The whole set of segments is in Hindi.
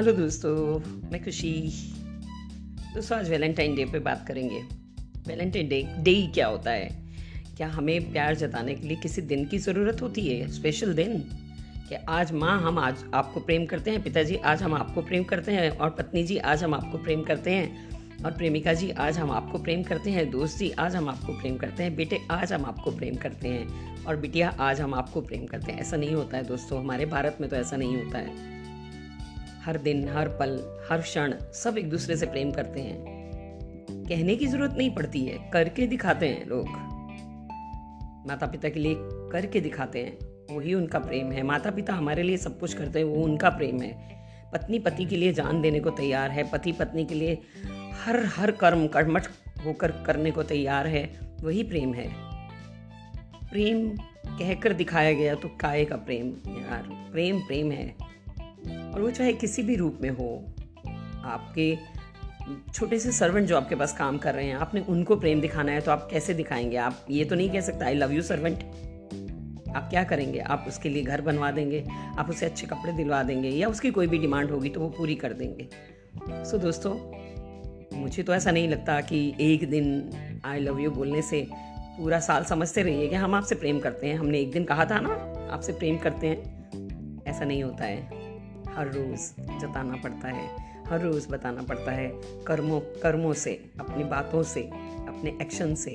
हेलो दोस्तों, मैं खुशी। दोस्तों, आज वैलेंटाइन डे पे बात करेंगे। वैलेंटाइन डे डे ही क्या होता है? क्या हमें प्यार जताने के लिए किसी दिन की ज़रूरत होती है? स्पेशल दिन? कि आज माँ, हम आज आपको प्रेम करते हैं, पिताजी, आज हम आपको प्रेम करते हैं, और पत्नी जी, आज हम आपको प्रेम करते हैं, और प्रेमिका जी, आज हम आपको प्रेम करते हैं, दोस्त जी, आज हम आपको प्रेम करते हैं, बेटे, आज हम आपको प्रेम करते हैं, और बिटिया, आज हम आपको प्रेम करते हैं। ऐसा नहीं होता है दोस्तों, हमारे भारत में तो ऐसा नहीं होता है। हर दिन, हर पल, हर क्षण सब एक दूसरे से प्रेम करते हैं। कहने की ज़रूरत नहीं पड़ती है, करके दिखाते हैं लोग। माता पिता के लिए करके दिखाते हैं, वही उनका प्रेम है। माता पिता हमारे लिए सब कुछ करते हैं, वो उनका प्रेम है। पत्नी पति के लिए जान देने को तैयार है पति पत्नी के लिए हर हर कर्म, कर्मठ होकर करने को तैयार है, वही प्रेम है। प्रेम कहकर दिखाया गया तो काय का प्रेम यार? प्रेम प्रेम है। और वो चाहे किसी भी रूप में हो आपके छोटे से सर्वेंट जो आपके पास काम कर रहे हैं आपने उनको प्रेम दिखाना है तो आप कैसे दिखाएँगे? आप ये तो नहीं कह सकते आई लव यू सर्वेंट आप क्या करेंगे? आप उसके लिए घर बनवा देंगे आप उसे अच्छे कपड़े दिलवा देंगे या उसकी कोई भी डिमांड होगी तो वो पूरी कर देंगे। सो so, दोस्तों मुझे तो ऐसा नहीं लगता कि एक दिन आई लव यू बोलने से पूरा साल समझते रहिए कि हम आपसे प्रेम करते हैं। हमने एक दिन कहा था ना आपसे प्रेम करते हैं। ऐसा नहीं होता है। हर रोज़ जताना पड़ता है, हर रोज़ बताना पड़ता है कर्मों कर्मों से, अपनी बातों से, अपने एक्शन से।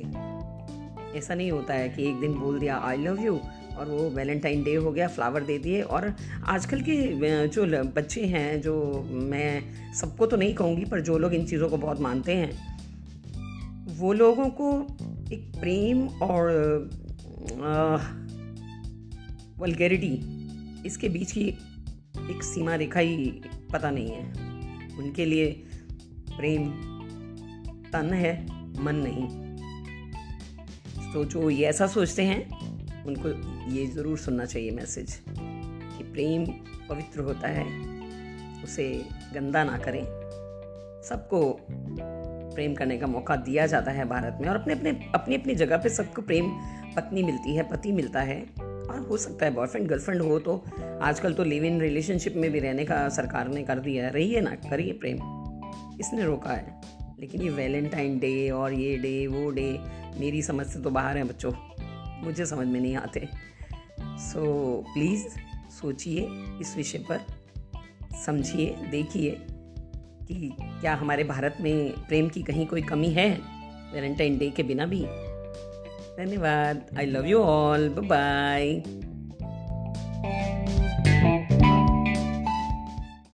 ऐसा नहीं होता है कि एक दिन बोल दिया आई लव यू और वो वैलेंटाइन डे हो गया फ्लावर दे दिए। और आजकल के जो बच्चे हैं, जो मैं सबको तो नहीं कहूँगी, पर जो लोग इन चीज़ों को बहुत मानते हैं, वो लोगों को एक प्रेम और वलगैरिटी इसके बीच की एक सीमा रेखा ही पता नहीं है। उनके लिए प्रेम तन है, मन नहीं। तो जो ये ऐसा सोचते हैं, उनको ये ज़रूर सुनना चाहिए मैसेज कि प्रेम पवित्र होता है, उसे गंदा ना करें। सबको प्रेम करने का मौका दिया जाता है भारत में और अपने अपने अपनी अपनी जगह पे सबको प्रेम, पत्नी मिलती है, पति मिलता है। और हो सकता है बॉयफ्रेंड गर्लफ्रेंड हो तो आजकल तो लिव इन रिलेशनशिप में भी रहने का सरकार ने कर दिया है। रहिए ना? करिए प्रेम। इसने रोका है। लेकिन ये वैलेंटाइन डे और ये डे वो डे मेरी समझ से तो बाहर हैं बच्चों। मुझे समझ में नहीं आते। सो so, प्लीज़ सोचिए इस विषय पर। समझिए देखिए कि क्या हमारे भारत में प्रेम की कहीं कोई कमी है? वैलेंटाइन डे के बिना भी। धन्यवाद I love you all bye bye